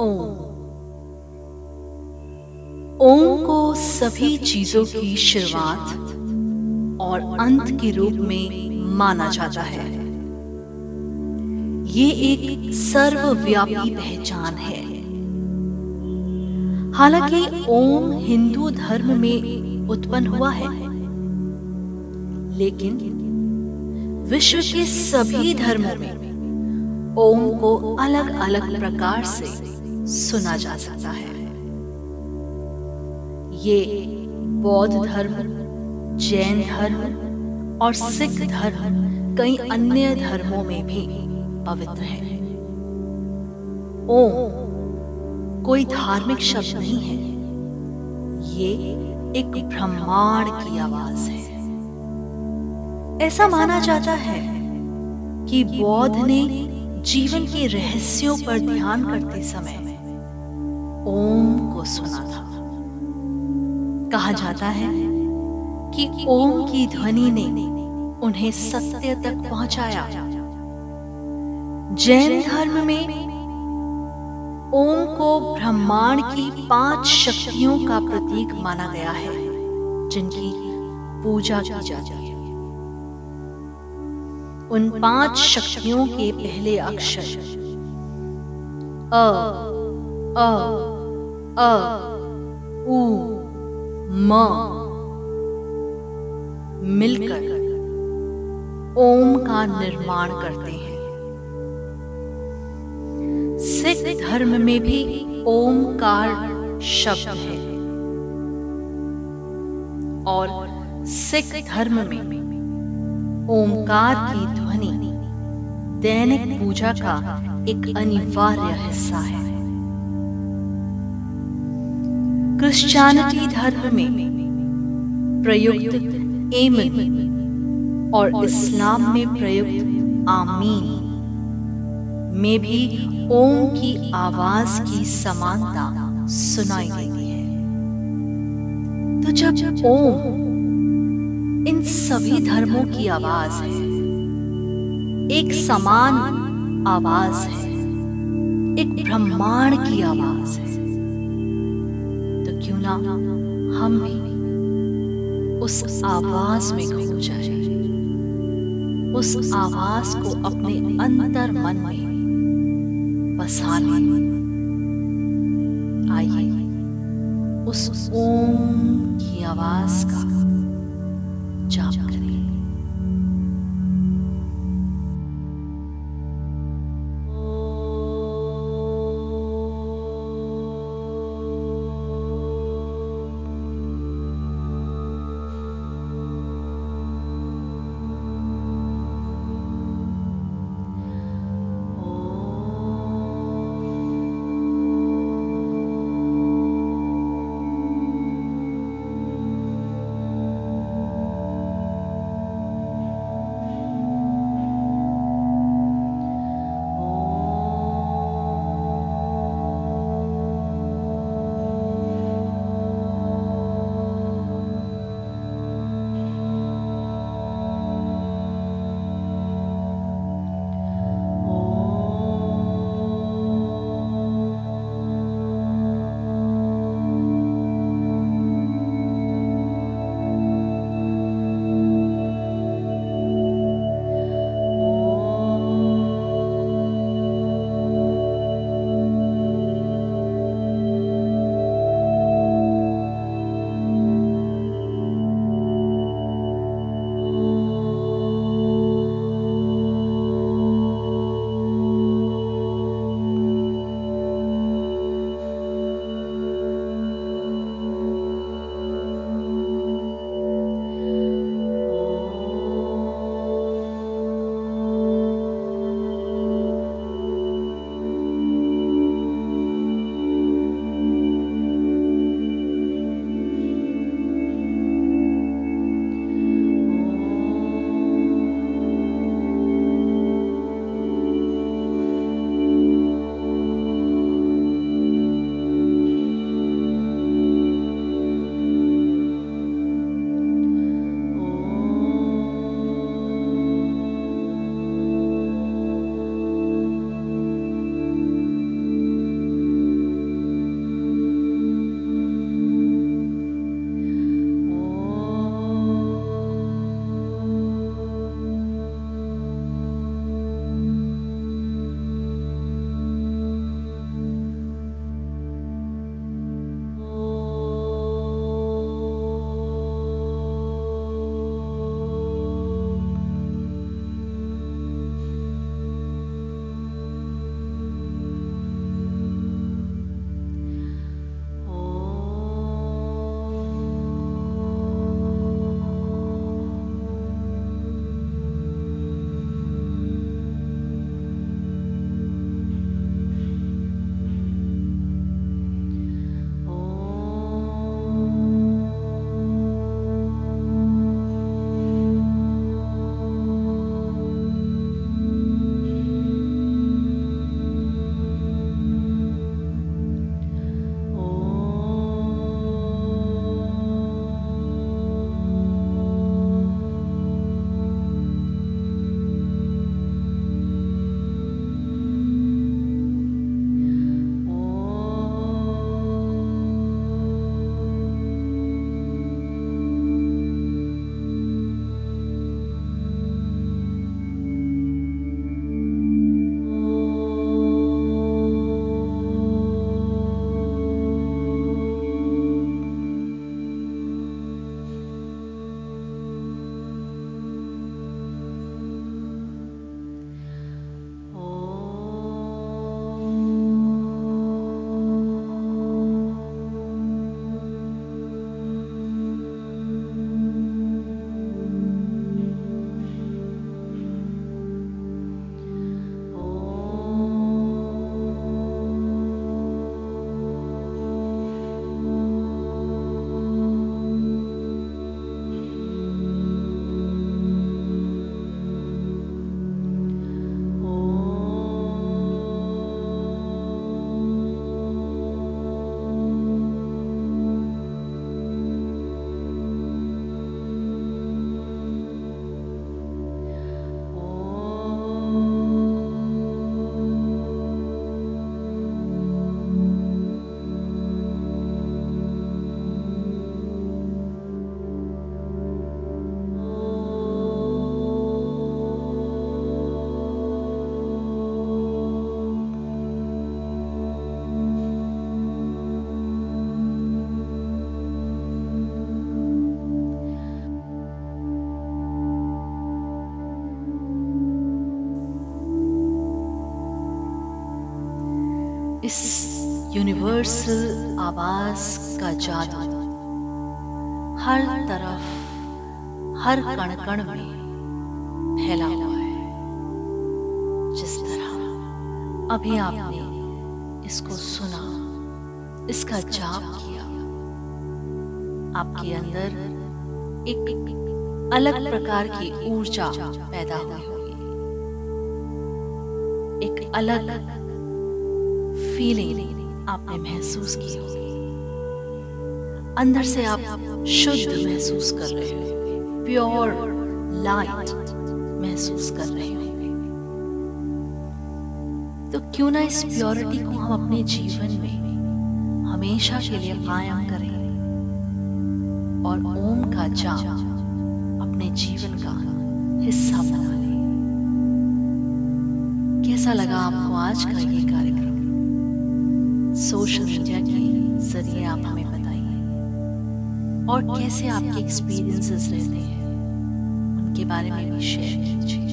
ओम। ओम को सभी चीज़ों की शुरुआत और अंत के रूप में माना जाता है। ये एक सर्वव्यापी पहचान है। हालाँकि ओम हिंदू धर्म में उत्पन्न हुआ है, लेकिन विश्व के सभी धर्मों में ओम को अलग अलग प्रकार से सुना जा सकता है। ये बौद्ध धर्म, जैन धर्म और सिख धर्म कई अन्य धर्मों में भी पवित्र है। ओम कोई धार्मिक शब्द नहीं है। ये एक ब्रह्मांड की आवाज़ है। ऐसा माना जाता है कि बौद्ध ने जीवन के रहस्यों पर ध्यान करते समय ओम को सुना था। कहा जाता है कि ओम की ध्वनि ने उन्हें सत्य तक पहुँचाया। जैन धर्म में ओम को ब्रह्मांड की पाँच शक्तियों का प्रतीक माना गया है, जिनकी पूजा की जाती है। उन पाँच शक्तियों के पहले अक्षर अ अ अ, उ, म। मिलकर ओम का निर्माण करते हैं। सिख धर्म में भी ओमकार शब्द है। और सिख धर्म में ओमकार की ध्वनि दैनिक पूजा का एक अनिवार्य हिस्सा है। क्रिश्चियनिटी धर्म में प्रयुक्त एमन और इस्लाम में प्रयुक्त आमीन। में भी ओम की आवाज़ की समानता सुनाई देती है। तो जब ओम इन सभी धर्मों की आवाज़ है, एक समान आवाज़ है, एक ब्रह्मांड की आवाज़ है ना हम भी उस आवाज़ में खो जाए। उस आवाज़ को अपने अंतर मन में बसा ले आइए, उस ओम की आवाज़ का जाप। इस यूनिवर्सल आवाज़ का जादू। हर तरफ़, हर कण कण में फैला हुआ है। जिस तरह अभी आपने इसको सुना, इसका जाप किया, आपके अंदर एक अलग प्रकार की ऊर्जा पैदा हुई होगी। एक अलग फीलिंग आपने महसूस की होगी अंदर से आप शुद्ध महसूस कर रहे हो। प्योर लाइट महसूस कर रहे हो। तो क्यों ना इस प्योरिटी को हम अपने जीवन में हमेशा के लिए कायम करें और ओम का जाप अपने जीवन का हिस्सा बना लें। कैसा लगा आपको आज का ये सोशल मीडिया के ज़रिए आप हमें बताइए। और कैसे आपके एक्सपीरियंसेस रहते हैं, उनके बारे में भी शेयर कीजिए।